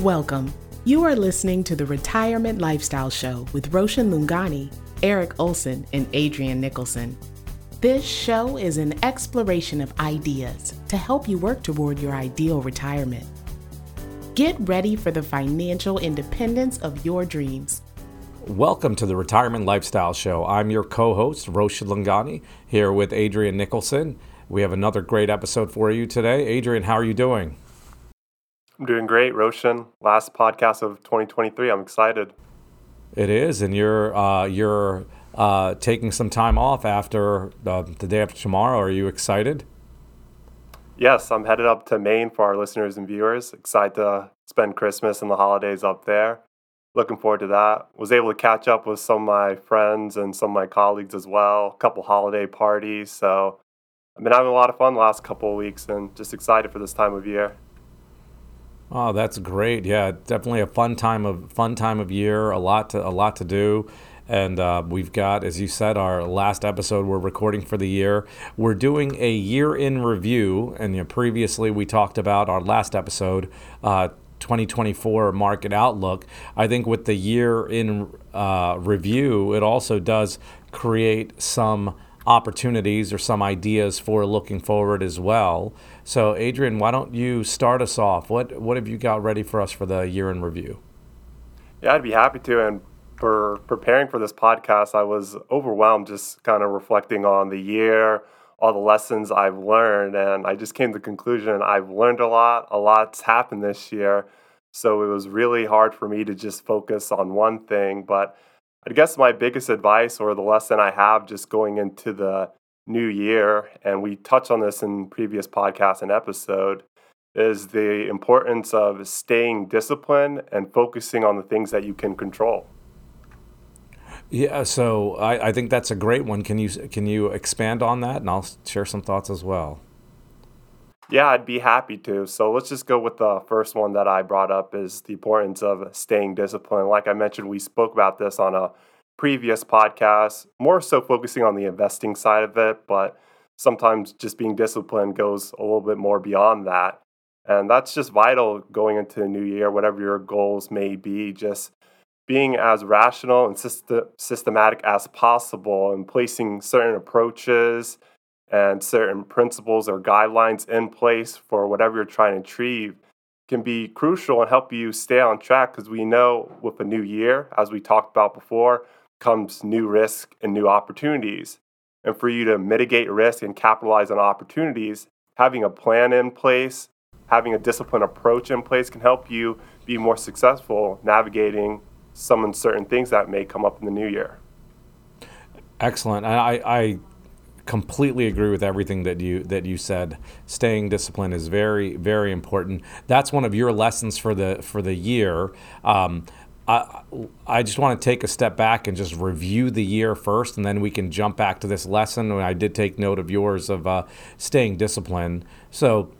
Welcome. You are listening to the Retirement Lifestyle Show with Roshan Loungani, Erik Olson, and Adrian Nicholson. This show is an exploration of ideas to help you work toward your ideal retirement. Get ready for the financial independence of your dreams. Welcome to the Retirement Lifestyle Show. I'm your co host, Roshan Loungani, here with Adrian Nicholson. We have another great episode for you today. Adrian, how are you doing? I'm doing great, Roshan. Last podcast of 2023. I'm excited. It is, and you're uh, you're uh, taking some time off after uh, the day after tomorrow. Are you excited? Yes, I'm headed up to Maine for our listeners and viewers. Excited to spend Christmas and the holidays up there. Looking forward to that. Was able to catch up with some of my friends and some of my colleagues as well. A couple holiday parties. So I've been having a lot of fun the last couple of weeks and just excited for this time of year. Oh, that's great. Yeah, definitely a fun time of fun time of year. A lot to a lot to do. And uh, we've got, as you said, our last episode we're recording for the year. We're doing a year in review. And you know, previously we talked about our last episode, uh, 2024 market outlook. I think with the year in uh, review, it also does create some opportunities or some ideas for looking forward as well. So, Adrian, why don't you start us off? What what have you got ready for us for the year in review? Yeah, I'd be happy to. And for preparing for this podcast, I was overwhelmed just kind of reflecting on the year, all the lessons I've learned, and I just came to the conclusion I've learned a lot. A lot's happened this year. So it was really hard for me to just focus on one thing, but I guess my biggest advice or the lesson I have just going into the new year, and we touched on this in previous podcasts and episode, is the importance of staying disciplined and focusing on the things that you can control. Yeah, so I, I think that's a great one. Can you can you expand on that, and I'll share some thoughts as well. Yeah, I'd be happy to. So let's just go with the first one that I brought up is the importance of staying disciplined. Like I mentioned, we spoke about this on a previous podcast, more so focusing on the investing side of it, but sometimes just being disciplined goes a little bit more beyond that. And that's just vital going into the new year, whatever your goals may be, just being as rational and systematic as possible and placing certain approaches and certain principles or guidelines in place for whatever you're trying to achieve can be crucial and help you stay on track because we know with a new year, as we talked about before, comes new risk and new opportunities. And for you to mitigate risk and capitalize on opportunities, having a plan in place, having a disciplined approach in place can help you be more successful navigating some uncertain things that may come up in the new year. Excellent. I, I completely agree with everything that you that you said. Staying disciplined is very very important. That's one of your lessons for the for the year. Um, I, I just want to take a step back and just review the year first, and then we can jump back to this lesson. I did take note of yours of uh, staying disciplined. So,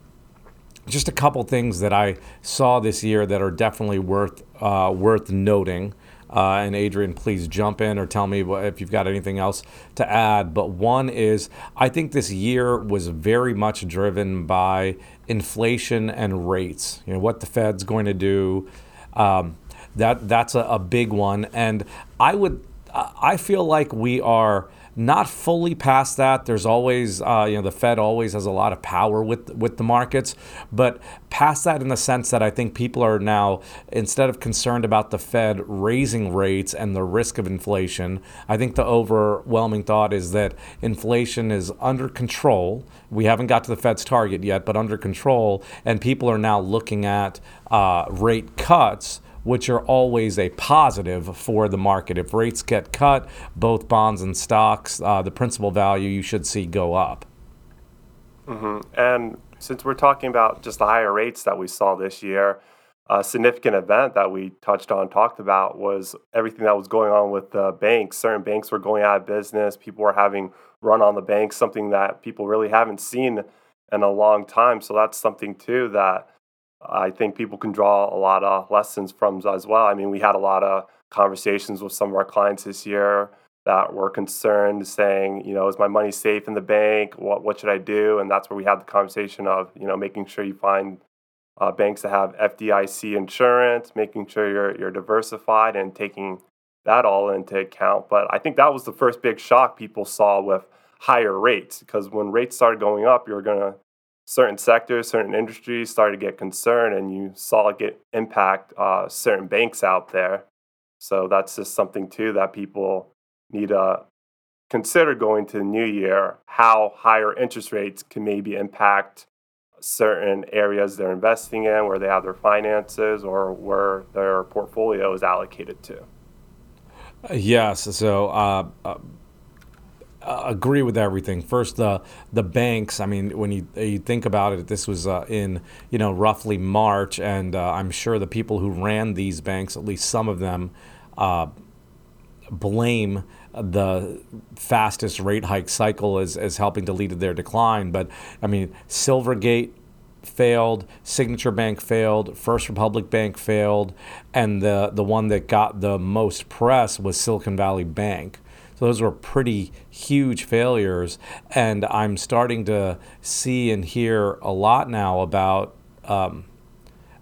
just a couple things that I saw this year that are definitely worth uh, worth noting. Uh, and Adrian, please jump in or tell me if you've got anything else to add. But one is I think this year was very much driven by inflation and rates. You know what the Fed's going to do. Um, that that's a, a big one, and I would I feel like we are not fully past that. There's always, uh, you know, the Fed always has a lot of power with with the markets, but past that in the sense that I think people are now instead of concerned about the Fed raising rates and the risk of inflation, I think the overwhelming thought is that inflation is under control. We haven't got to the Fed's target yet, but under control, and people are now looking at uh, rate cuts which are always a positive for the market. If rates get cut, both bonds and stocks, uh, the principal value you should see go up. Mm-hmm. And since we're talking about just the higher rates that we saw this year, a significant event that we touched on, talked about, was everything that was going on with the banks. Certain banks were going out of business. People were having run on the banks, something that people really haven't seen in a long time. So that's something too that I think people can draw a lot of lessons from as well. I mean, we had a lot of conversations with some of our clients this year that were concerned, saying, you know, is my money safe in the bank? What what should I do? And that's where we had the conversation of, you know, making sure you find uh, banks that have FDIC insurance, making sure you're, you're diversified and taking that all into account. But I think that was the first big shock people saw with higher rates because when rates started going up, you're going to certain sectors, certain industries started to get concerned, and you saw it get impact uh, certain banks out there. So that's just something too that people need to consider going to the new year. How higher interest rates can maybe impact certain areas they're investing in, where they have their finances, or where their portfolio is allocated to. Yes. So. Uh, uh, agree with everything. First, the the banks. I mean, when you you think about it, this was uh, in you know roughly March, and uh, I'm sure the people who ran these banks, at least some of them, uh, blame the fastest rate hike cycle as, as helping to lead to their decline. But I mean, Silvergate failed, Signature Bank failed, First Republic Bank failed, and the the one that got the most press was Silicon Valley Bank. Those were pretty huge failures, and I'm starting to see and hear a lot now about. Um,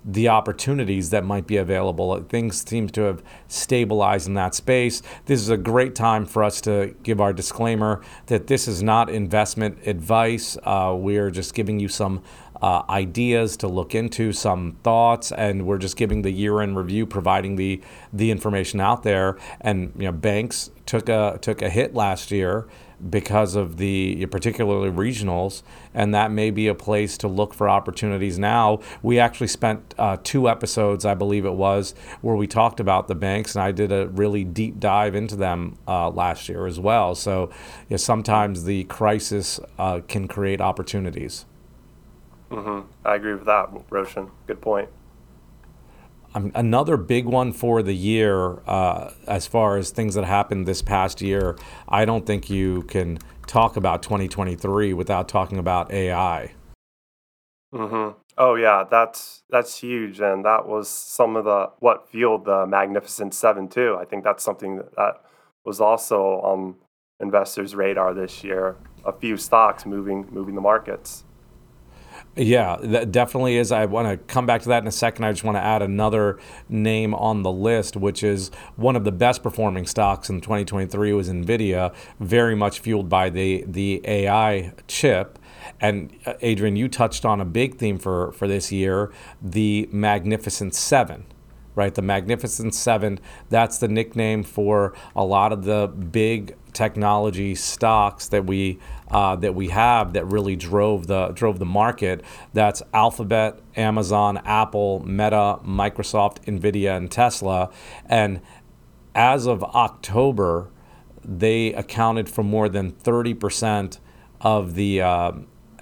the opportunities that might be available. Things seem to have stabilized in that space. This is a great time for us to give our disclaimer that this is not investment advice. Uh, we are just giving you some uh, ideas to look into, some thoughts, and we're just giving the year-end review, providing the the information out there. And you know, banks took a took a hit last year because of the particularly regionals, and that may be a place to look for opportunities now. We actually spent uh, two episodes, I believe it was, where we talked about the banks, and I did a really deep dive into them uh, last year as well. So you know, sometimes the crisis uh, can create opportunities. Mm-hmm. I agree with that, Roshan. Good point. Um, another big one for the year, uh, as far as things that happened this past year, I don't think you can talk about 2023 without talking about AI. Mm-hmm. Oh yeah, that's that's huge, and that was some of the what fueled the Magnificent Seven too. I think that's something that, that was also on investors' radar this year. A few stocks moving moving the markets. Yeah, that definitely is. I want to come back to that in a second. I just want to add another name on the list, which is one of the best performing stocks in 2023 was Nvidia, very much fueled by the the AI chip. And uh, Adrian, you touched on a big theme for for this year, the Magnificent Seven right? The Magnificent Seven, that's the nickname for a lot of the big technology stocks that we uh, that we have that really drove the drove the market. That's Alphabet, Amazon, Apple, Meta, Microsoft, Nvidia, and Tesla. And as of October, they accounted for more than 30% of the uh,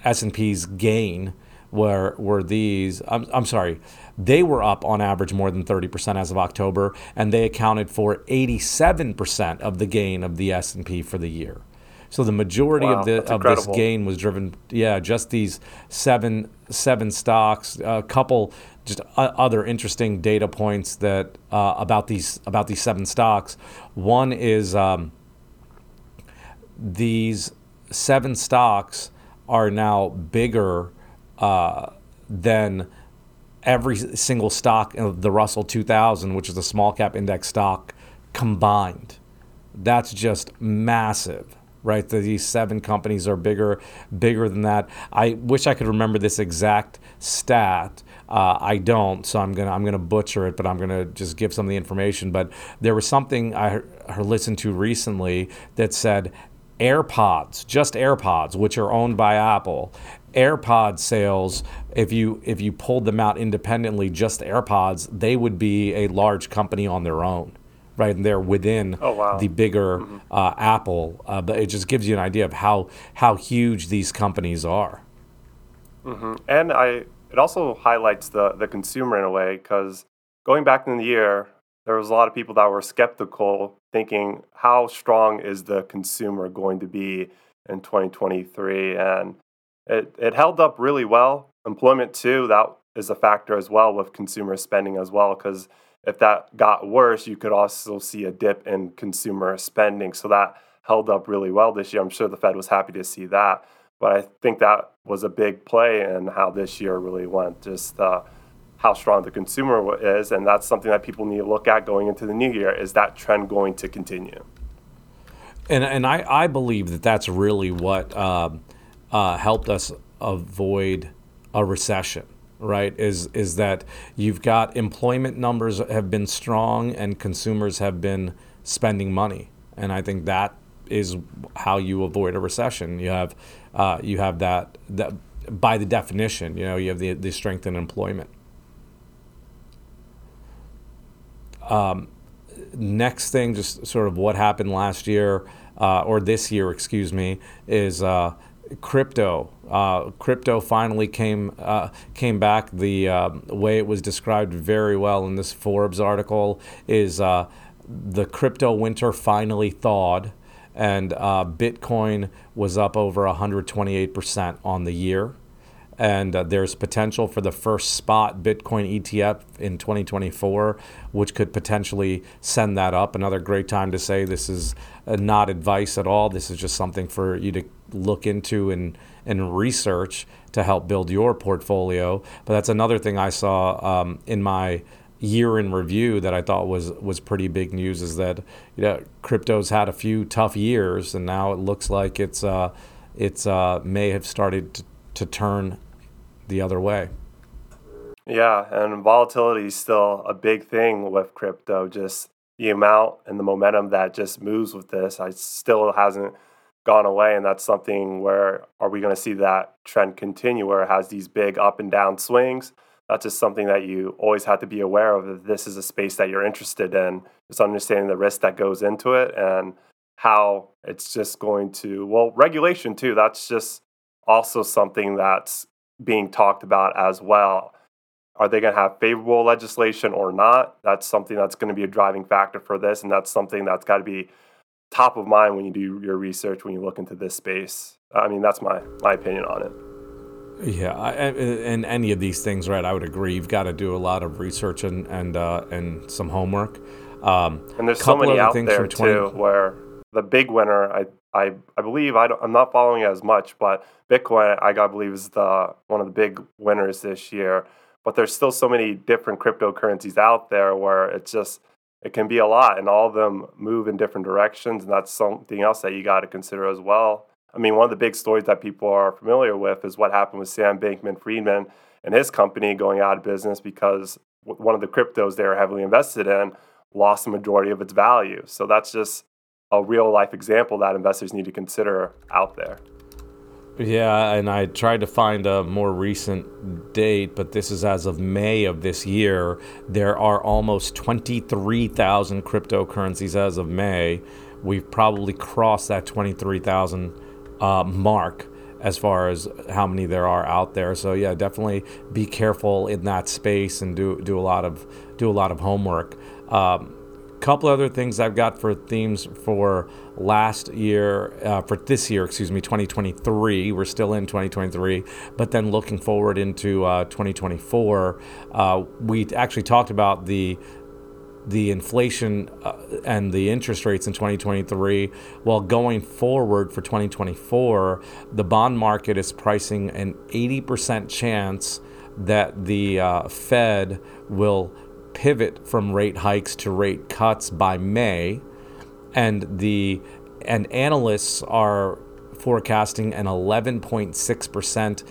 S&P's gain. Were were these? I'm, I'm sorry they were up on average more than 30% as of October, and they accounted for 87% of the gain of the S&P for the year. So the majority wow, of the of this gain was driven, yeah, just these seven seven stocks. A couple just other interesting data points that uh, about these about these seven stocks. One is um, these seven stocks are now bigger uh, than every single stock of the Russell 2000, which is a small cap index stock, combined. That's just massive right? These seven companies are bigger, bigger than that. I wish I could remember this exact stat. Uh, I don't, so I'm gonna I'm gonna butcher it, but I'm gonna just give some of the information. But there was something I listened to recently that said AirPods, just AirPods, which are owned by Apple, AirPod sales, if you if you pulled them out independently, just AirPods, they would be a large company on their own, right? And they're within oh, wow. the bigger mm-hmm. uh, Apple. Uh, but it just gives you an idea of how how huge these companies are. Mm-hmm. And I it also highlights the the consumer in a way because going back in the year, there was a lot of people that were skeptical, thinking how strong is the consumer going to be in 2023 and it, it held up really well. Employment, too, that is a factor as well with consumer spending as well, because if that got worse, you could also see a dip in consumer spending. So that held up really well this year. I'm sure the Fed was happy to see that. But I think that was a big play in how this year really went. Just uh, how strong the consumer is, and that's something that people need to look at going into the new year. Is that trend going to continue? And and I, I believe that that's really what uh, uh, helped us avoid a recession. Right? Is is that you've got employment numbers have been strong and consumers have been spending money, and I think that is how you avoid a recession. You have uh, you have that that by the definition, you know, you have the the strength in employment. Um, next thing, just sort of what happened last year uh, or this year, excuse me, is uh, crypto. Uh, crypto finally came uh, came back. The uh, way it was described very well in this Forbes article is uh, the crypto winter finally thawed, and Bitcoin was up over 128 percent on the year and uh, there's potential for the first spot Bitcoin ETF in 2024, which could potentially send that up. Another great time to say this is uh, not advice at all. This is just something for you to look into and and research to help build your portfolio. But that's another thing I saw um, in my year in review that I thought was was pretty big news is that you know crypto's had a few tough years and now it looks like it's uh, it's uh, may have started to, to turn the other way. Yeah, and volatility is still a big thing with crypto. Just the amount and the momentum that just moves with this, I still hasn't gone away, and that's something where are we going to see that trend continue, where it has these big up and down swings? That's just something that you always have to be aware of. If this is a space that you're interested in, just understanding the risk that goes into it and how it's just going to well regulation too. That's just also something that's being talked about as well. Are they going to have favorable legislation or not? That's something that's going to be a driving factor for this, and that's something that's got to be top of mind when you do your research when you look into this space. I mean, that's my my opinion on it. Yeah, and any of these things, right? I would agree. You've got to do a lot of research and and uh, and some homework. Um, and there's so many out there 20... too, where the big winner, I I, I believe I am not following it as much, but Bitcoin I got believe is the one of the big winners this year. But there's still so many different cryptocurrencies out there where it's just it can be a lot, and all of them move in different directions, and that's something else that you got to consider as well. I mean, one of the big stories that people are familiar with is what happened with Sam Bankman-Friedman and his company going out of business because one of the cryptos they were heavily invested in lost the majority of its value. So that's just a real life example that investors need to consider out there. Yeah, and I tried to find a more recent date, but this is as of May of this year. There are almost 23,000 cryptocurrencies as of May. We've probably crossed that 23,000 uh, mark as far as how many there are out there. So yeah, definitely be careful in that space and do do a lot of do a lot of homework. Um, couple other things I've got for themes for last year, uh, for this year, excuse me, 2023. We're still in 2023, but then looking forward into uh, 2024, uh, we actually talked about the the inflation uh, and the interest rates in 2023. Well, going forward for 2024, the bond market is pricing an 80% chance that the uh, Fed will pivot from rate hikes to rate cuts by May, and the and analysts are forecasting an 11.6 percent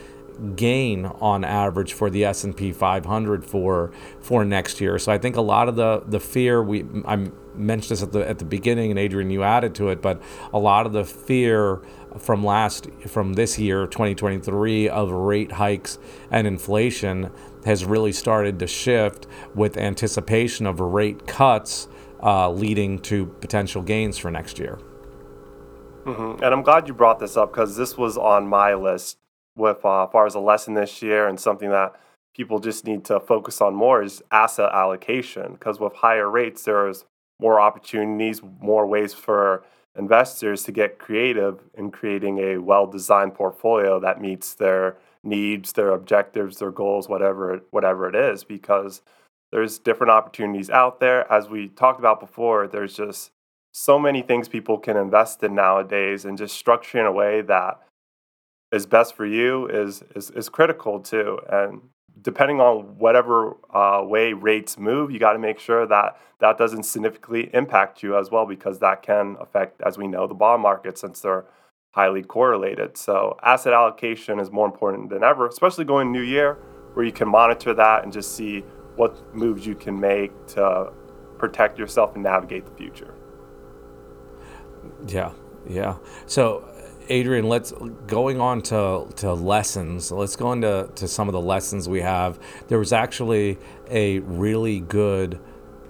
gain on average for the S&P 500 for for next year. So I think a lot of the the fear we I mentioned this at the at the beginning and Adrian you added to it, but a lot of the fear from last from this year 2023 of rate hikes and inflation has really started to shift with anticipation of rate cuts uh, leading to potential gains for next year. Mm-hmm. And I'm glad you brought this up because this was on my list with uh, far as a lesson this year and something that people just need to focus on more is asset allocation because with higher rates there's more opportunities more ways for investors to get creative in creating a well-designed portfolio that meets their needs, their objectives, their goals, whatever whatever it is, because there's different opportunities out there. As we talked about before, there's just so many things people can invest in nowadays, and just structuring a way that is best for you is is, is critical too. And depending on whatever uh, way rates move, you got to make sure that that doesn't significantly impact you as well, because that can affect, as we know, the bond market since they're highly correlated. So asset allocation is more important than ever, especially going new year, where you can monitor that and just see what moves you can make to protect yourself and navigate the future. Yeah, yeah. So Adrian, let's going on to, to lessons. Let's go into to some of the lessons we have. There was actually a really good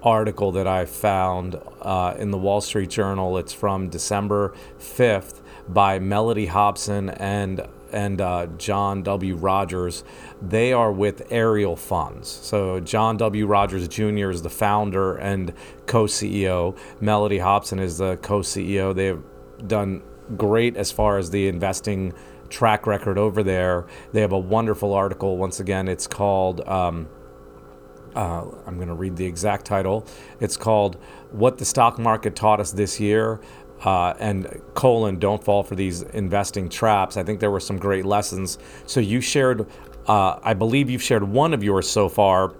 article that I found uh, in the Wall Street Journal. It's from December fifth by Mellody Hobson and and uh, John W. Rogers. They are with Ariel Funds. So John W. Rogers Jr. is the founder and co-CEO. Mellody Hobson is the co-CEO. They have done great as far as the investing track record over there. They have a wonderful article. Once again, it's called. Um, uh, I'm going to read the exact title. It's called "What the Stock Market Taught Us This Year." Uh, and colon, don't fall for these investing traps. I think there were some great lessons. So you shared, uh, I believe you've shared one of yours so far,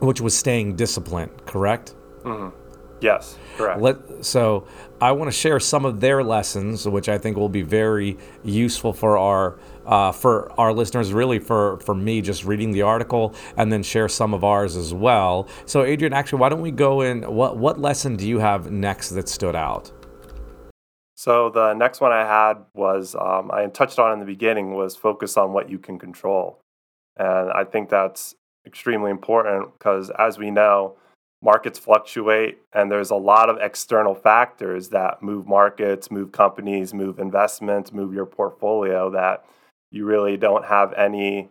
which was staying disciplined. Correct? Mm-hmm. Yes, correct. Let, so I want to share some of their lessons, which I think will be very useful for our uh, for our listeners. Really, for for me, just reading the article and then share some of ours as well. So, Adrian, actually, why don't we go in? What what lesson do you have next that stood out? So the next one I had was um, I touched on in the beginning was focus on what you can control, and I think that's extremely important because as we know markets fluctuate and there's a lot of external factors that move markets, move companies, move investments, move your portfolio that you really don't have any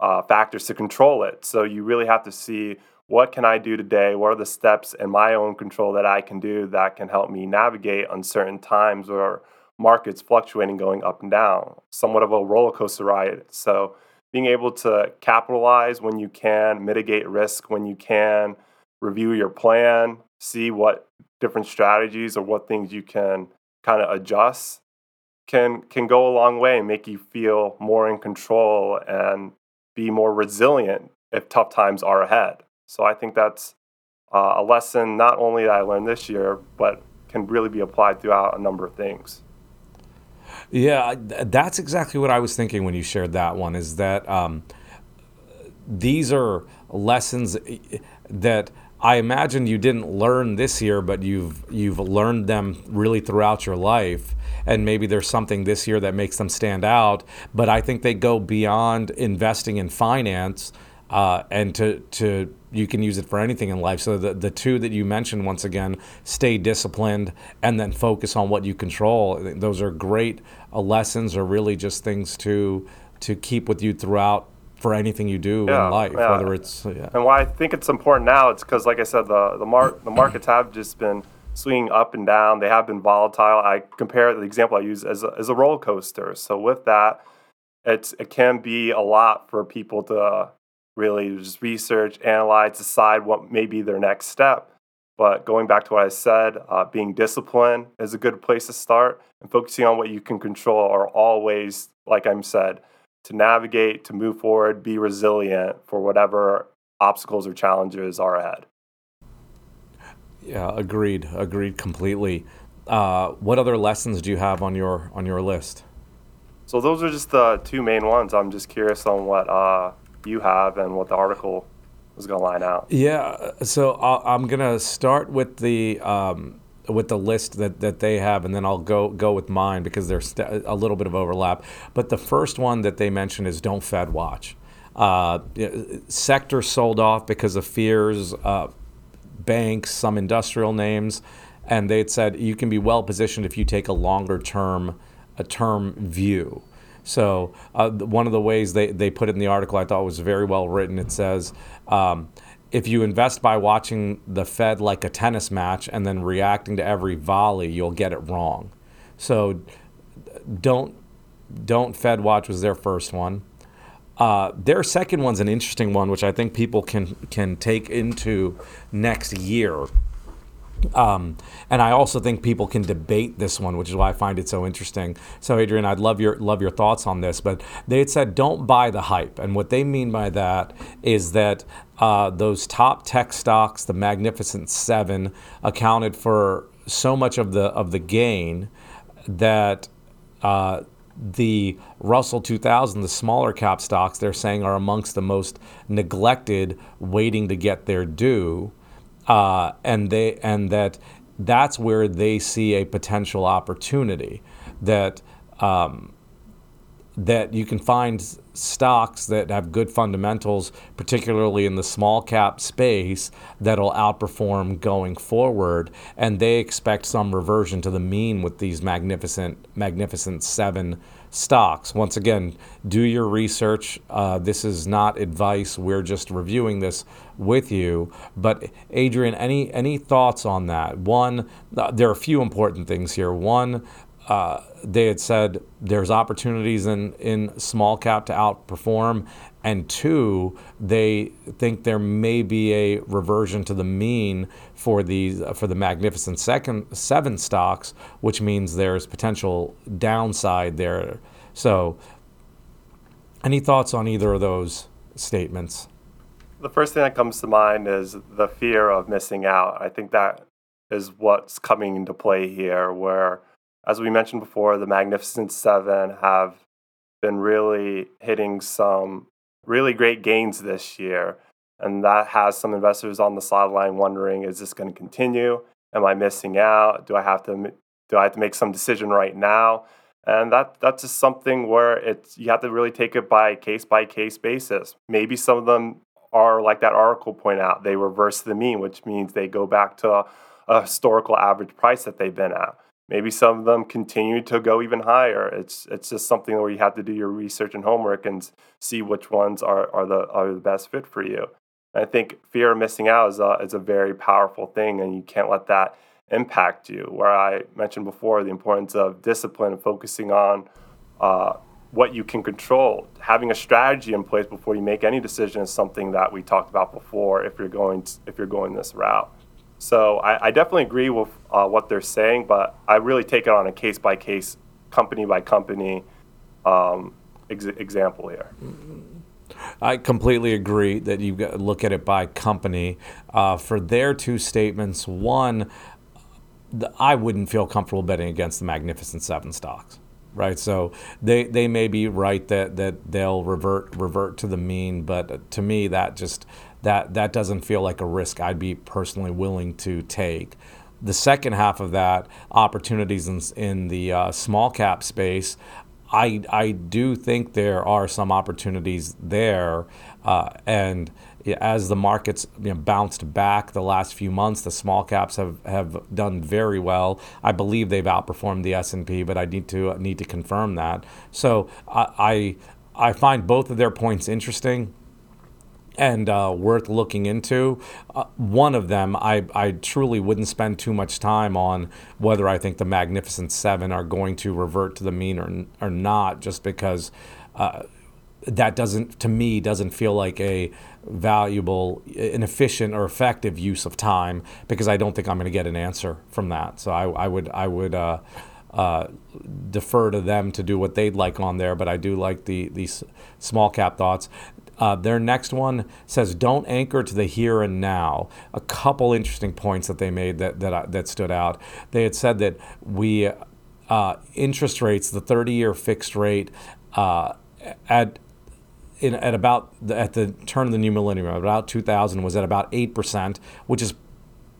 uh, factors to control it. So you really have to see what can I do today? What are the steps in my own control that I can do that can help me navigate uncertain times or markets fluctuating going up and down, somewhat of a roller coaster ride. So being able to capitalize when you can, mitigate risk when you can, review your plan, see what different strategies or what things you can kind of adjust can can go a long way and make you feel more in control and be more resilient if tough times are ahead. So I think that's uh, a lesson not only that I learned this year, but can really be applied throughout a number of things. Yeah, that's exactly what I was thinking when you shared that one. Is that um, these are lessons that I imagine you didn't learn this year, but you've you've learned them really throughout your life, and maybe there's something this year that makes them stand out. But I think they go beyond investing in finance, uh, and to to you can use it for anything in life. So the the two that you mentioned once again, stay disciplined, and then focus on what you control. Those are great uh, lessons, or really just things to to keep with you throughout for anything you do yeah, in life, yeah. whether it's yeah. And why I think it's important now, it's because, like I said, the the, mar- the markets have just been swinging up and down. They have been volatile. I compare the example I use as a, as a roller coaster. So with that, it's it can be a lot for people to really just research, analyze, decide what may be their next step. But going back to what I said, uh, being disciplined is a good place to start, and focusing on what you can control are always, like I'm said, to navigate, to move forward, be resilient for whatever obstacles or challenges are ahead. Yeah, agreed. Agreed completely. Uh, what other lessons do you have on your on your list? So those are just the two main ones. I'm just curious on what uh, you have and what the article was going to line out. Yeah. So uh, I'm going to start with the um, with the list that, that they have, and then I'll go go with mine because there's a little bit of overlap. But the first one that they mentioned is don't Fed watch. Uh, sector sold off because of fears, uh, banks, some industrial names, and they had said you can be well positioned if you take a longer term a term view. So uh, one of the ways they, they put it in the article I thought was very well written. It says. Um, if you invest by watching the Fed like a tennis match and then reacting to every volley, you'll get it wrong. So don't don't Fed watch was their first one. Uh, their second one's an interesting one, which I think people can can take into next year. Um, and I also think people can debate this one, which is why I find it so interesting. So, Adrian, I'd love your love your thoughts on this. But they had said don't buy the hype, and what they mean by that is that uh, those top tech stocks, the Magnificent Seven, accounted for so much of the of the gain that. Uh, the Russell 2000, the smaller cap stocks, they're saying are amongst the most neglected, waiting to get their due uh, and they and that that's where they see a potential opportunity that um, that you can find stocks that have good fundamentals, particularly in the small cap space, that'll outperform going forward. And they expect some reversion to the mean with these magnificent, magnificent seven stocks. Once again, do your research. Uh, this is not advice. We're just reviewing this with you. But Adrian, any any thoughts on that? One, uh, there are a few important things here. One, uh, they had said there's opportunities in, in small cap to outperform. And two, they think there may be a reversion to the mean for these uh, for the magnificent second seven stocks, which means there's potential downside there. So, any thoughts on either of those statements? The first thing that comes to mind is the fear of missing out. I think that is what's coming into play here, where as we mentioned before, the Magnificent Seven have been really hitting some really great gains this year. And that has some investors on the sideline wondering, is this going to continue? Am I missing out? Do I have to do I have to make some decision right now? And that that's just something where it's you have to really take it by case by case basis. Maybe some of them are like that article point out, they reverse the mean, which means they go back to a, a historical average price that they've been at. Maybe some of them continue to go even higher. It's it's just something where you have to do your research and homework and see which ones are, are the are the best fit for you. And I think fear of missing out is a, is a very powerful thing, and you can't let that impact you. Where I mentioned before the importance of discipline and focusing on uh, what you can control. Having a strategy in place before you make any decision is something that we talked about before. If you're going to, if you're going this route. So I, I definitely agree with uh, what they're saying, but I really take it on a case by case, company by company um, ex- example here. I completely agree that you look at it by company. Uh, for their two statements, one, I wouldn't feel comfortable betting against the Magnificent Seven stocks right? So they they may be right that that they'll revert revert to the mean, but to me that just that that doesn't feel like a risk I'd be personally willing to take. The second half of that, opportunities in, in the uh, small cap space, I I do think there are some opportunities there, uh, and as the markets you know, bounced back the last few months, the small caps have, have done very well. I believe they've outperformed the S and P, but I need to need to confirm that. So I I, I find both of their points interesting and uh, worth looking into. Uh, one of them, I, I truly wouldn't spend too much time on whether I think the Magnificent Seven are going to revert to the mean or, or not, just because uh, that doesn't, to me, doesn't feel like a valuable, an efficient or effective use of time because I don't think I'm going to get an answer from that. So I, I would, I would. Uh, uh, defer to them to do what they'd like on there, but I do like the these small cap thoughts. Uh, their next one says, "Don't anchor to the here and now." A couple interesting points that they made that that that stood out. They had said that we uh, interest rates, the 30-year fixed rate, uh, at in, at about the, at the turn of the new millennium, about 2000, was at about eight percent, which is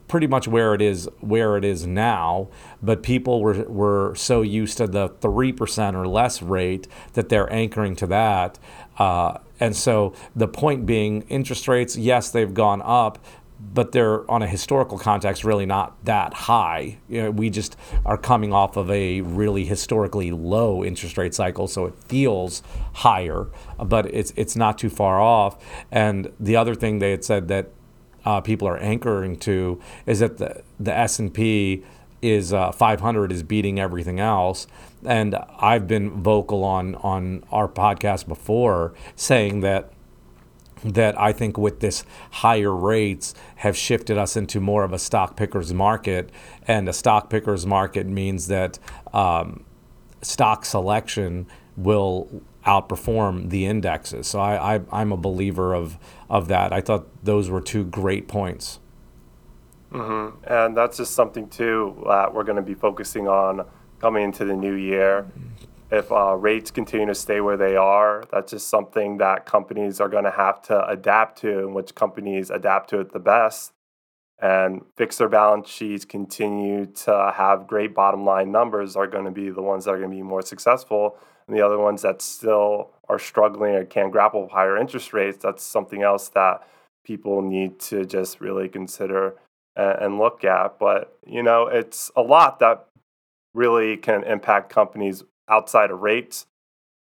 pretty much where it is where it is now. But people were were so used to the three percent or less rate that they're anchoring to that. Uh, and so the point being, interest rates, yes, they've gone up, but they're on a historical context really not that high. You know, we just are coming off of a really historically low interest rate cycle, so it feels higher, but it's it's not too far off. And the other thing they had said that uh, people are anchoring to is that the the S and P is uh, 500 is beating everything else. And I've been vocal on on our podcast before saying that that I think with this higher rates have shifted us into more of a stock pickers market, and a stock pickers market means that um, stock selection will outperform the indexes. So I, I am a believer of of that. I thought those were two great points. Mm-hmm. And that's just something too that we're going to be focusing on coming into the new year. If uh, rates continue to stay where they are, that's just something that companies are going to have to adapt to, and which companies adapt to it the best and fix their balance sheets, continue to have great bottom line numbers are going to be the ones that are going to be more successful. And the other ones that still are struggling or can't grapple with higher interest rates, that's something else that people need to just really consider and look at. But, you know, it's a lot that really can impact companies outside of rates.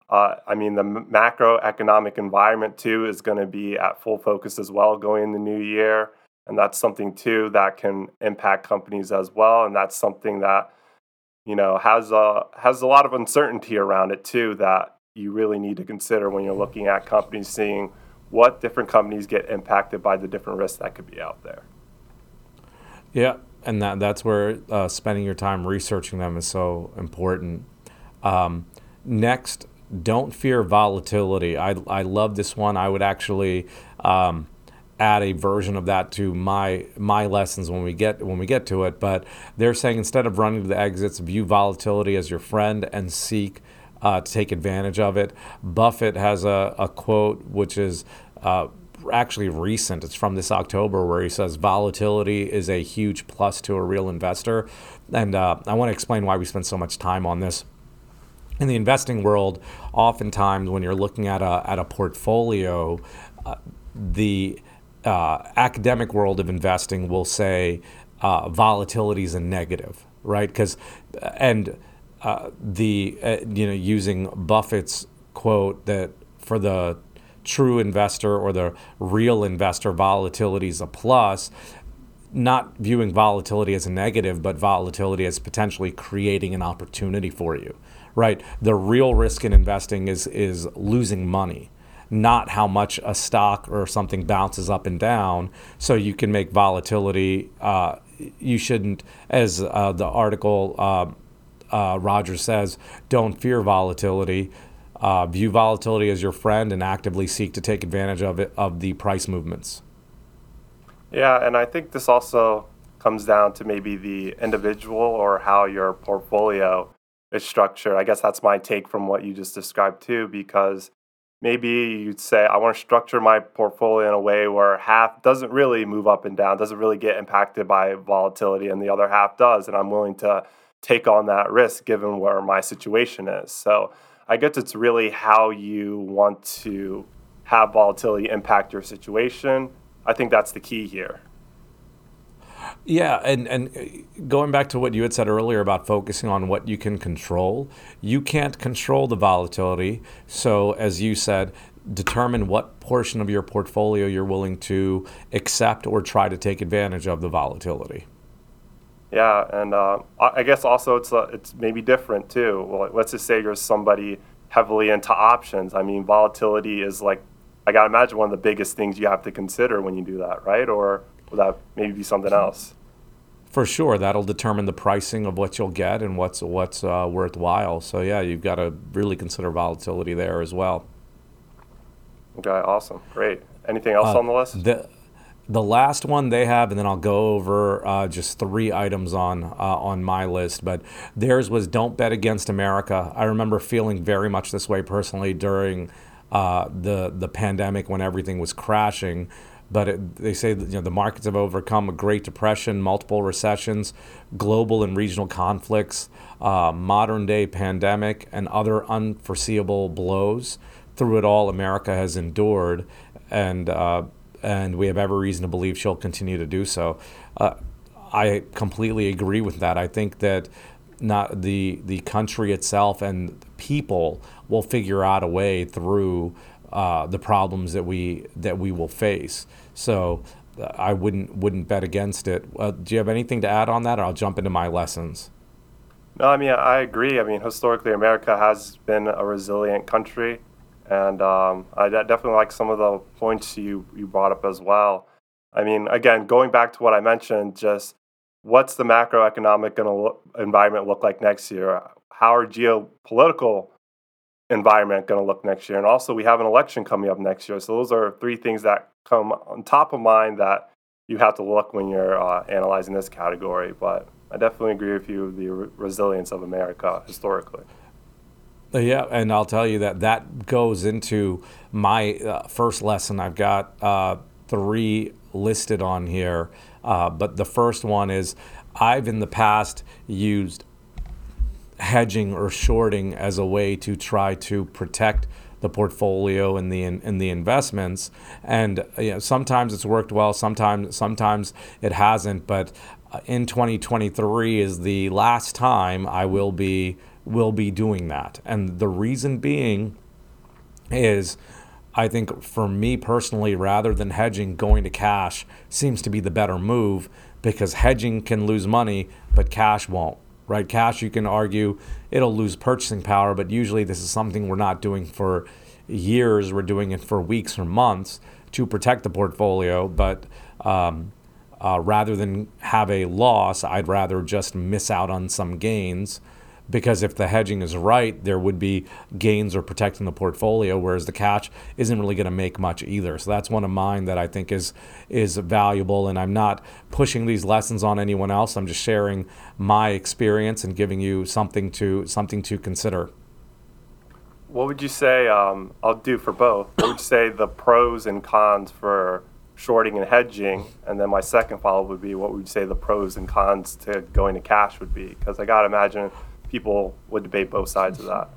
Uh, I mean, the macroeconomic environment too is going to be at full focus as well going in the new year. And that's something too that can impact companies as well. And that's something that, you know, has a, has a lot of uncertainty around it too that you really need to consider when you're looking at companies, seeing what different companies get impacted by the different risks that could be out there. Yeah, and that that's where uh, spending your time researching them is so important. Um, next, don't fear volatility. I I love this one. I would actually um, add a version of that to my my lessons when we get when we get to it. But they're saying instead of running to the exits, view volatility as your friend and seek uh, to take advantage of it. Buffett has a, a quote which is. Uh, actually recent. It's from this October where he says volatility is a huge plus to a real investor. And uh, I want to explain why we spend so much time on this. In the investing world, oftentimes when you're looking at a, at a portfolio, uh, the uh, academic world of investing will say uh, volatility is a negative, right? Because and uh, the uh, you know using Buffett's quote that for the true investor or the real investor, volatility is a plus. Not viewing volatility as a negative, but volatility as potentially creating an opportunity for you, right? The real risk in investing is is losing money not how much a stock or something bounces up and down. So you can make volatility. Uh, you shouldn't, as uh, the article uh, uh Roger says, don't fear volatility. Uh, view volatility as your friend and actively seek to take advantage of it of the price movements. Yeah, and I think this also comes down to maybe the individual or how your portfolio is structured. I guess that's my take from what you just described too, because maybe you'd say I want to structure my portfolio in a way where half doesn't really move up and down, doesn't really get impacted by volatility, and the other half does, and I'm willing to take on that risk given where my situation is. So I guess it's really how you want to have volatility impact your situation. I think that's the key here. Yeah, and and uh, going back to what you had said earlier about focusing on what you can control, you can't control the volatility. So as you said, determine what portion of your portfolio you're willing to accept or try to take advantage of the volatility. Yeah, and uh, I guess also it's uh, it's maybe different too. Well, let's just say you're somebody heavily into options. I mean, volatility is like I gotta imagine one of the biggest things you have to consider when you do that, right? Or would that maybe be something else? For sure, that'll determine the pricing of what you'll get and what's what's uh, worthwhile. So yeah, you've got to really consider volatility there as well. Okay, awesome, great. Anything else uh, on the list? The, the last one they have, and then I'll go over uh, just three items on uh, on my list. But theirs was "Don't bet against America." I remember feeling very much this way personally during uh, the the pandemic when everything was crashing. But it, they say that you know, the markets have overcome a Great Depression, multiple recessions, global and regional conflicts, uh, modern day pandemic, and other unforeseeable blows. Through it all, America has endured, and uh, and we have every reason to believe she'll continue to do so. Uh, I completely agree with that. I think that not the the country itself and people will figure out a way through uh, the problems that we that we will face. So uh, I wouldn't wouldn't bet against it. Uh, do you have anything to add on that, or I'll jump into my lessons? No, I mean I agree. I mean historically, America has been a resilient country, And um, I definitely like some of the points you, you brought up as well. I mean, again, going back to what I mentioned, just what's the macroeconomic look, environment look like next year? How are geopolitical environment going to look next year? And also, we have an election coming up next year. So those are three things that come on top of mind that you have to look when you're uh, analyzing this category. But I definitely agree with you the re- resilience of America historically. Uh, yeah, and I'll tell you that that goes into my uh, first lesson. I've got uh, three listed on here, uh, but the first one is I've in the past used hedging or shorting as a way to try to protect the portfolio and the and the investments. And you know, sometimes it's worked well, sometimes sometimes it hasn't. But uh, in 2023 is the last time I will be will be doing that. And the reason being is I think for me personally, rather than hedging, going to cash seems to be the better move because hedging can lose money, but cash won't right? Cash, you can argue it'll lose purchasing power, but usually this is something we're not doing for years. We're doing it for weeks or months to protect the portfolio. But um, uh, rather than have a loss, I'd rather just miss out on some gains because if the hedging is right, there would be gains or protecting the portfolio, whereas the cash isn't really going to make much either. So that's one of mine that I think is is valuable. And I'm not pushing these lessons on anyone else. I'm just sharing my experience and giving you something to something to consider. What would you say? Um, I'll do for both. What would you say the pros and cons for shorting and hedging? And then my second follow would be what would you say the pros and cons to going to cash would be? Because I got to imagine people would debate both sides of that.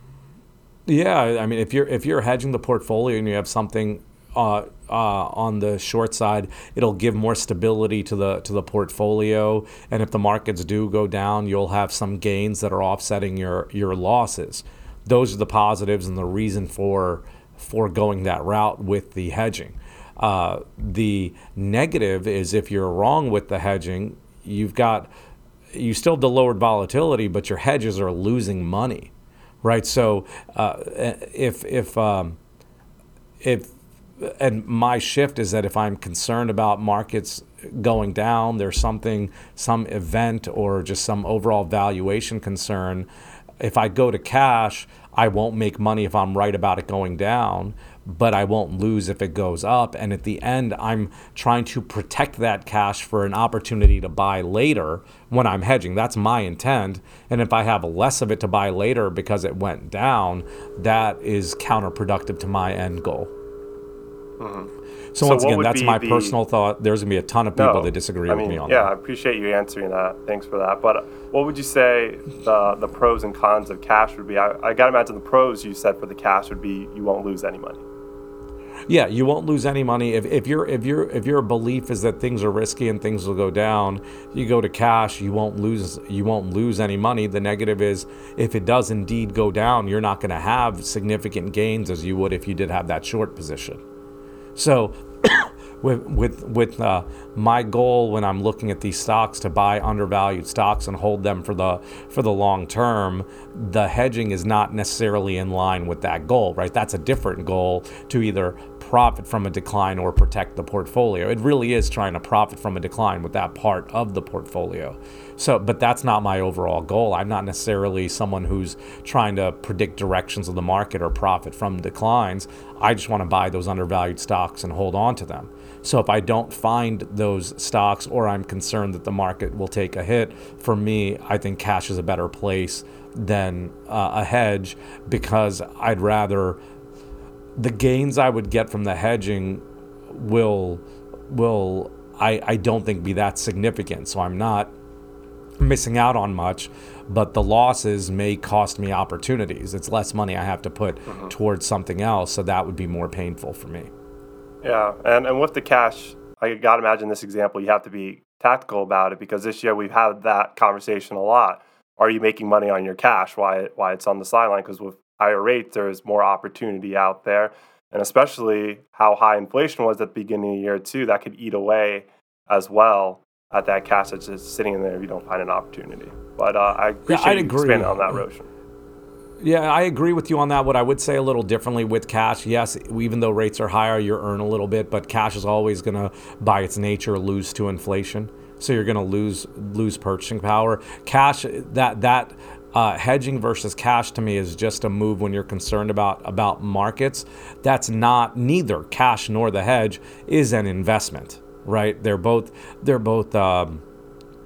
Yeah, I mean, if you're if you're hedging the portfolio and you have something uh, uh, on the short side, it'll give more stability to the to the portfolio. And if the markets do go down, you'll have some gains that are offsetting your your losses. Those are the positives and the reason for for going that route with the hedging. Uh, the negative is if you're wrong with the hedging, you've got you still have the lowered volatility, but your hedges are losing money, right? So uh, if if um, if and my shift is that if I'm concerned about markets going down, there's something, some event or just some overall valuation concern. If I go to cash, I won't make money if I'm right about it going down but I won't lose if it goes up. And at the end, I'm trying to protect that cash for an opportunity to buy later when I'm hedging. That's my intent. And if I have less of it to buy later because it went down, that is counterproductive to my end goal. Mm-hmm. So, so, once again, that's my the... personal thought. There's gonna be a ton of people no, that disagree I mean, with me on yeah, that. Yeah, I appreciate you answering that. Thanks for that. But what would you say the the pros and cons of cash would be? I, I gotta imagine the pros you said for the cash would be you won't lose any money. Yeah, you won't lose any money if, if your if your if your belief is that things are risky and things will go down. You go to cash, you won't lose you won't lose any money. The negative is if it does indeed go down, you're not going to have significant gains as you would if you did have that short position. So with with with uh, my goal when I'm looking at these stocks to buy undervalued stocks and hold them for the for the long term, the hedging is not necessarily in line with that goal, right? That's a different goal to either profit from a decline or protect the portfolio. It really is trying to profit from a decline with that part of the portfolio. So, but that's not my overall goal. I'm not necessarily someone who's trying to predict directions of the market or profit from declines. I just want to buy those undervalued stocks and hold on to them. So if I don't find those stocks or I'm concerned that the market will take a hit, for me, I think cash is a better place than uh, a hedge because I'd rather the gains I would get from the hedging will will I, I don't think be that significant. So I'm not missing out on much, but the losses may cost me opportunities. It's less money I have to put mm-hmm. towards something else, so that would be more painful for me. Yeah, and, and with the cash, I got to imagine this example, you have to be tactical about it because this year we've had that conversation a lot. Are you making money on your cash? Why why it's on the sideline? Because with higher rates, there's more opportunity out there, and especially how high inflation was at the beginning of the year too, that could eat away as well at that cash that's just sitting in there if you don't find an opportunity. But uh, I appreciate yeah, I'd you agree. expanding on that, Roshan. Yeah, I agree with you on that. What I would say a little differently with cash, yes, even though rates are higher, you earn a little bit, but cash is always going to, by its nature, lose to inflation. So you're going to lose lose purchasing power. Cash that that uh, hedging versus cash to me is just a move when you're concerned about about markets. That's not neither cash nor the hedge is an investment, right? They're both they're both um,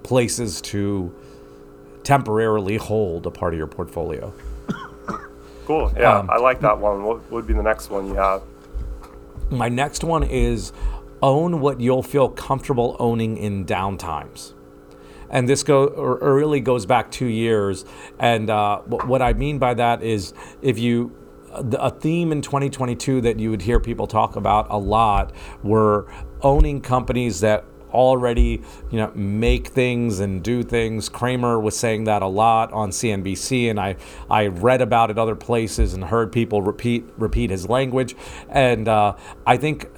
places to temporarily hold a part of your portfolio. Cool. Yeah, um, I like that one. What would be the next one you have? My next one is own what you'll feel comfortable owning in downtimes. And this go really goes back two years. And uh, what I mean by that is if you a theme in 2022 that you would hear people talk about a lot were owning companies that already, you know, make things and do things. Cramer was saying that a lot on CNBC, and I I read about it other places and heard people repeat repeat his language, and uh, I think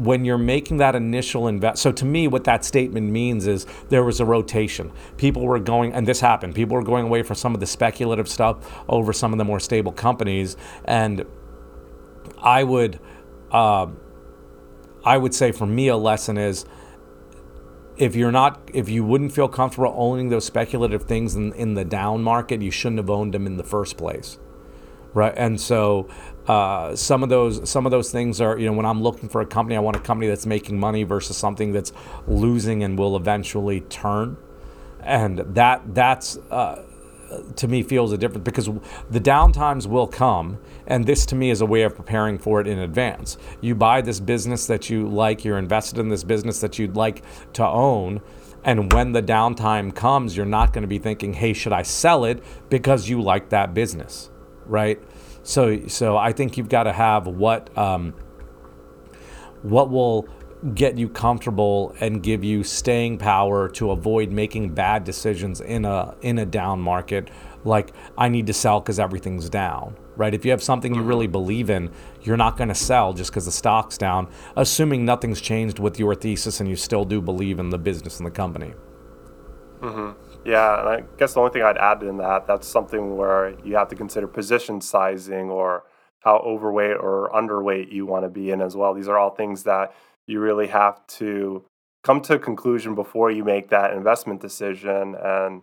when you're making that initial invest so to me what that statement means is there was a rotation. People were going and this happened people were going away from some of the speculative stuff over some of the more stable companies and i would uh, i would say for me a lesson is if you're not if you wouldn't feel comfortable owning those speculative things in, in the down market you shouldn't have owned them in the first place. Right? And so uh, some of those some of those things are you know when i'm looking for a company i want a company that's making money versus something that's losing and will eventually turn. And that that's uh, to me feels a difference because the downtimes will come and this to me is a way of preparing for it in advance. You buy this business that you like you're invested in this business that you'd like to own and when the downtime comes you're not going to be thinking hey should i sell it? because you like that business right so so i think you've got to have what um, what will get you comfortable and give you staying power to avoid making bad decisions in a in a down market. Like I need to sell cuz everything's down right? If you have something you really believe in you're not going to sell just cuz the stock's down assuming nothing's changed with your thesis and you still do believe in the business and the company. Hmm yeah and I guess the only thing I'd add in that that's something where you have to consider position sizing or how overweight or underweight you want to be in as well these are all things that you really have to come to a conclusion before you make that investment decision and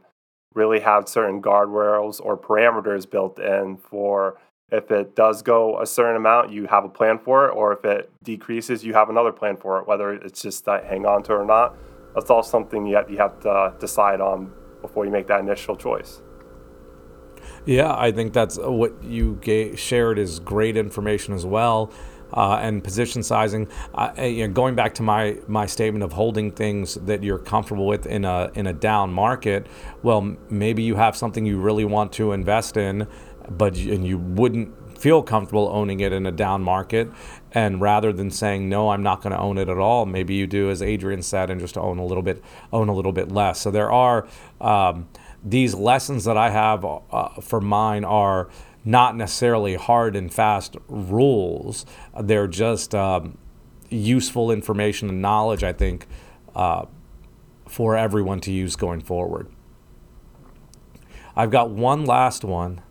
really have certain guardrails or parameters built in for if it does go a certain amount, you have a plan for it, or if it decreases, you have another plan for it, whether it's just that hang on to it or not. That's all something you have, you have to decide on before you make that initial choice. Yeah, I think that's what you shared is great information as well uh, and position sizing. Uh, you know, going back to my my statement of holding things that you're comfortable with in a in a down market. Well, maybe you have something you really want to invest in, but and you wouldn't feel comfortable owning it in a down market. And rather than saying no, I'm not going to own it at all, maybe you do as Adrian said, and just own a little bit own a little bit less. So there are. Um, these lessons that I have uh, for mine are not necessarily hard and fast rules. They're just um, useful information and knowledge, I think, uh, for everyone to use going forward. I've got one last one.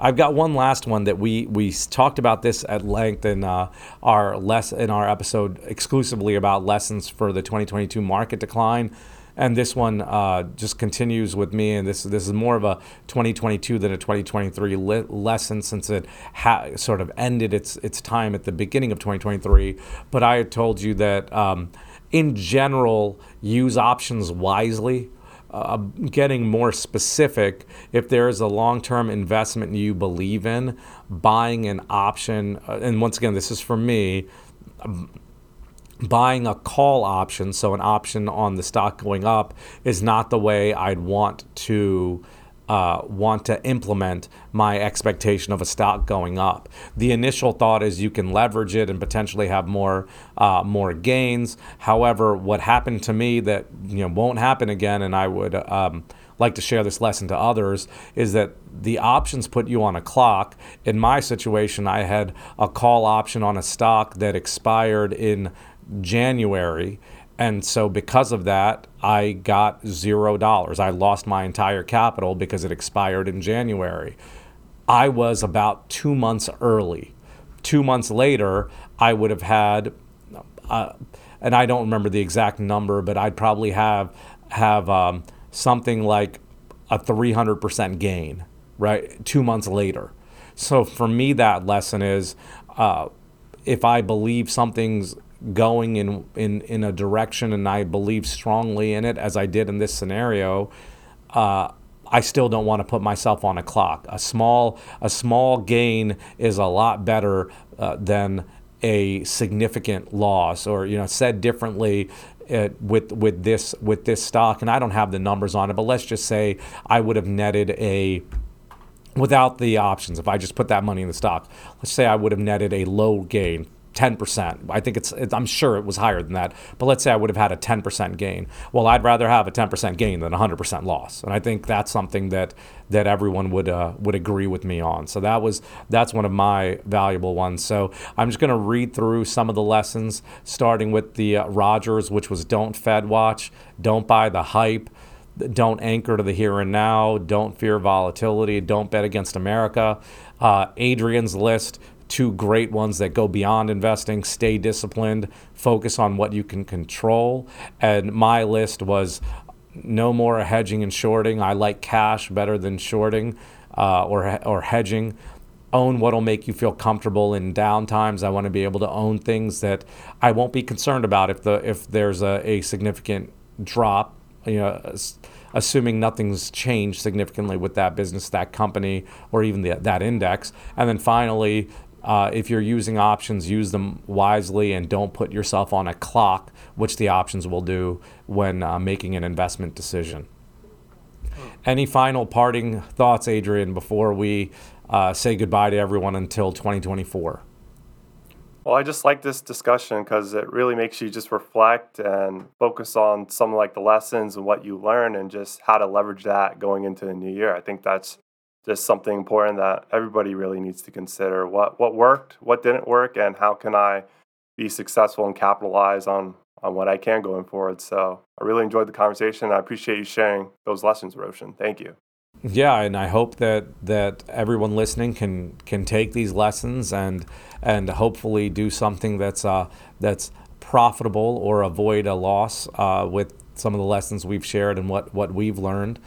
I've got one last one that we we talked about this at length in uh, our less in our episode exclusively about lessons for the 2022 market decline and this one uh, just continues with me. And this this is more of a 2022 than a 2023 le- lesson since it ha- sort of ended its its time at the beginning of 2023. But I told you that um, in general, use options wisely. Uh, getting more specific, if there is a long term investment you believe in, buying an option, uh, and once again, this is for me, buying a call option, so an option on the stock going up, is not the way I'd want to. Uh, want to implement my expectation of a stock going up. The initial thought is you can leverage it and potentially have more uh, more gains. However, what happened to me that you know won't happen again, and I would um, like to share this lesson to others, is that the options put you on a clock. In my situation, I had a call option on a stock that expired in January. And so, because of that, I got zero dollars. I lost my entire capital because it expired in January. I was about two months early. Two months later, I would have had, uh, and I don't remember the exact number, but I'd probably have have um, something like a 300% gain, right? Two months later. So for me, that lesson is uh, if I believe something's going in, in, in a direction and I believe strongly in it, as I did in this scenario, uh, I still don't want to put myself on a clock. A small a small gain is a lot better uh, than a significant loss, or you know, said differently. Uh, with with this with this stock, and I don't have the numbers on it, but let's just say I would have netted a without the options. If I just put that money in the stock, let's say I would have netted a low gain, 10%. I think it's, I'm sure it was higher than that, but let's say I would have had a 10% gain. Well, I'd rather have a 10% gain than a 100% loss. And I think that's something that, that everyone would, uh, would agree with me on. So that was, that's one of my valuable ones. So I'm just going to read through some of the lessons, starting with the uh, Rogers, which was don't Fed watch, don't buy the hype, don't anchor to the here and now, don't fear volatility, don't bet against America. Uh, Adrian's list, two great ones that go beyond investing, stay disciplined, focus on what you can control. And my list was no more hedging and shorting. I like cash better than shorting uh, or, or hedging. Own what'll make you feel comfortable in down times. I want to be able to own things that I won't be concerned about if the if there's a, a significant drop you know, assuming nothing's changed significantly with that business, that company, or even the, that index. And then finally, uh, if you're using options, use them wisely and don't put yourself on a clock, which the options will do when uh, making an investment decision. Any final parting thoughts, Adrian, before we uh, say goodbye to everyone until 2024? Well, I just like this discussion because it really makes you just reflect and focus on some like the lessons and what you learn and just how to leverage that going into the new year. I think that's just something important that everybody really needs to consider. What what worked, what didn't work, and how can I be successful and capitalize on on what I can going forward. So I really enjoyed the conversation. I appreciate you sharing those lessons, Roshan. Thank you. Yeah, and I hope that that everyone listening can can take these lessons and and hopefully do something that's uh, that's profitable or avoid a loss uh, with some of the lessons we've shared and what what we've learned.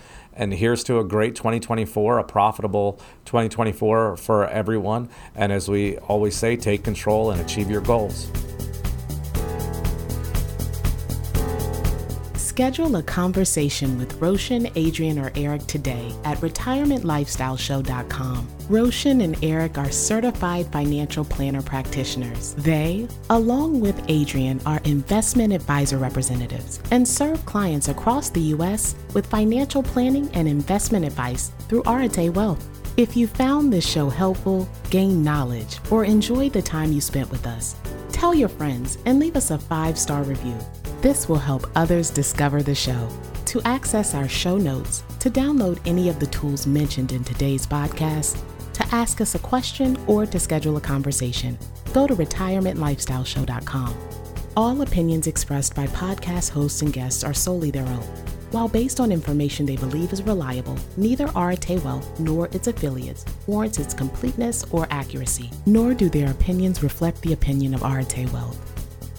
And here's to a great 2024, a profitable 2024 for everyone. And as we always say, take control and achieve your goals. Schedule a conversation with Roshan, Adrian, or Erik today at retirementlifestyleshow.com. Roshan and Erik are certified financial planner practitioners. They, along with Adrian, are investment advisor representatives and serve clients across the U.S. with financial planning and investment advice through Arete Wealth. If you found this show helpful, gain knowledge, or enjoyed the time you spent with us, tell your friends and leave us a five star review. This will help others discover the show. To access our show notes, to download any of the tools mentioned in today's podcast, to ask us a question, or to schedule a conversation, go to retirementlifestyleshow.com. All opinions expressed by podcast hosts and guests are solely their own. While based on information they believe is reliable, neither Arete Wealth nor its affiliates warrants its completeness or accuracy, nor do their opinions reflect the opinion of Arete Wealth.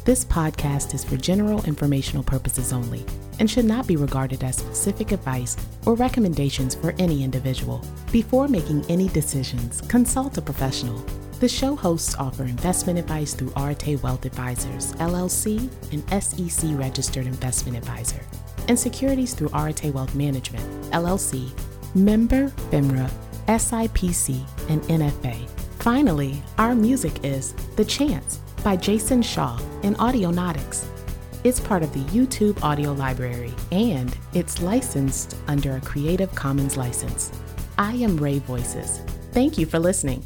This podcast is for general informational purposes only and should not be regarded as specific advice or recommendations for any individual. Before making any decisions, consult a professional. The show hosts offer investment advice through Arete Wealth Advisors, LLC, an SEC registered investment advisor, and securities through Arete Wealth Management, LLC, member FINRA, SIPC, and NFA. Finally, our music is The Chance by Jason Shaw in Audionautix. It's part of the YouTube audio library and it's licensed under a Creative Commons license. I am Ray Voices. Thank you for listening.